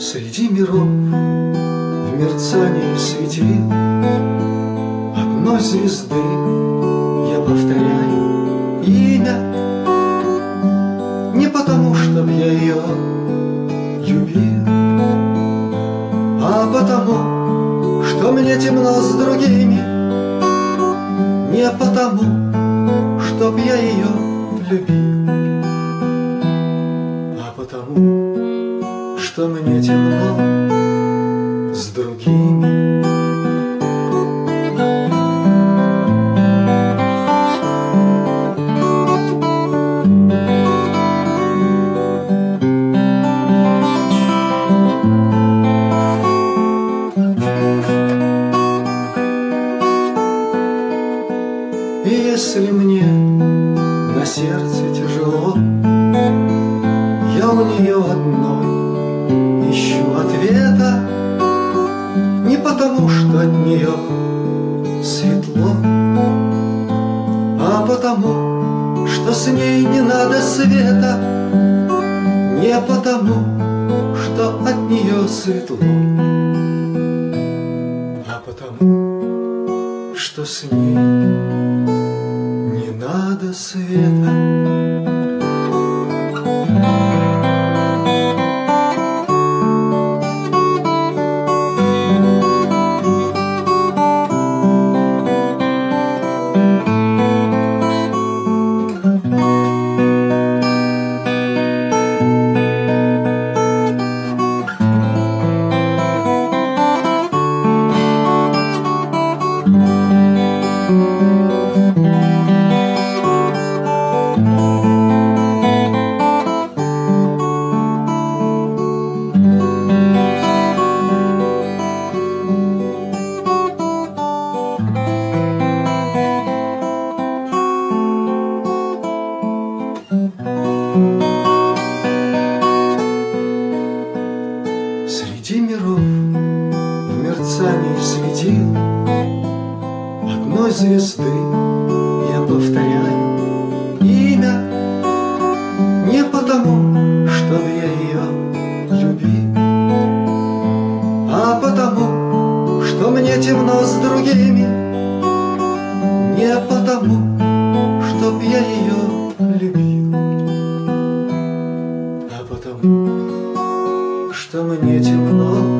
Среди миров в мерцании светил Одной звезды я повторяю имя. Не потому, чтоб я ее любил А потому, что мне темно с другими. Не потому, чтоб я ее любил. Что мне темно с другими. Если мне на сердце тяжело, Я у нее одной потому, что от нее светло, А потому, что с ней не надо света, Не потому, что от нее светло, А потому, что с ней не надо света. Светил Одной звезды я повторяю имя Не потому, что я ее любил А потому, что мне темно с другими Не потому, чтоб я ее любил А потому, что мне темно.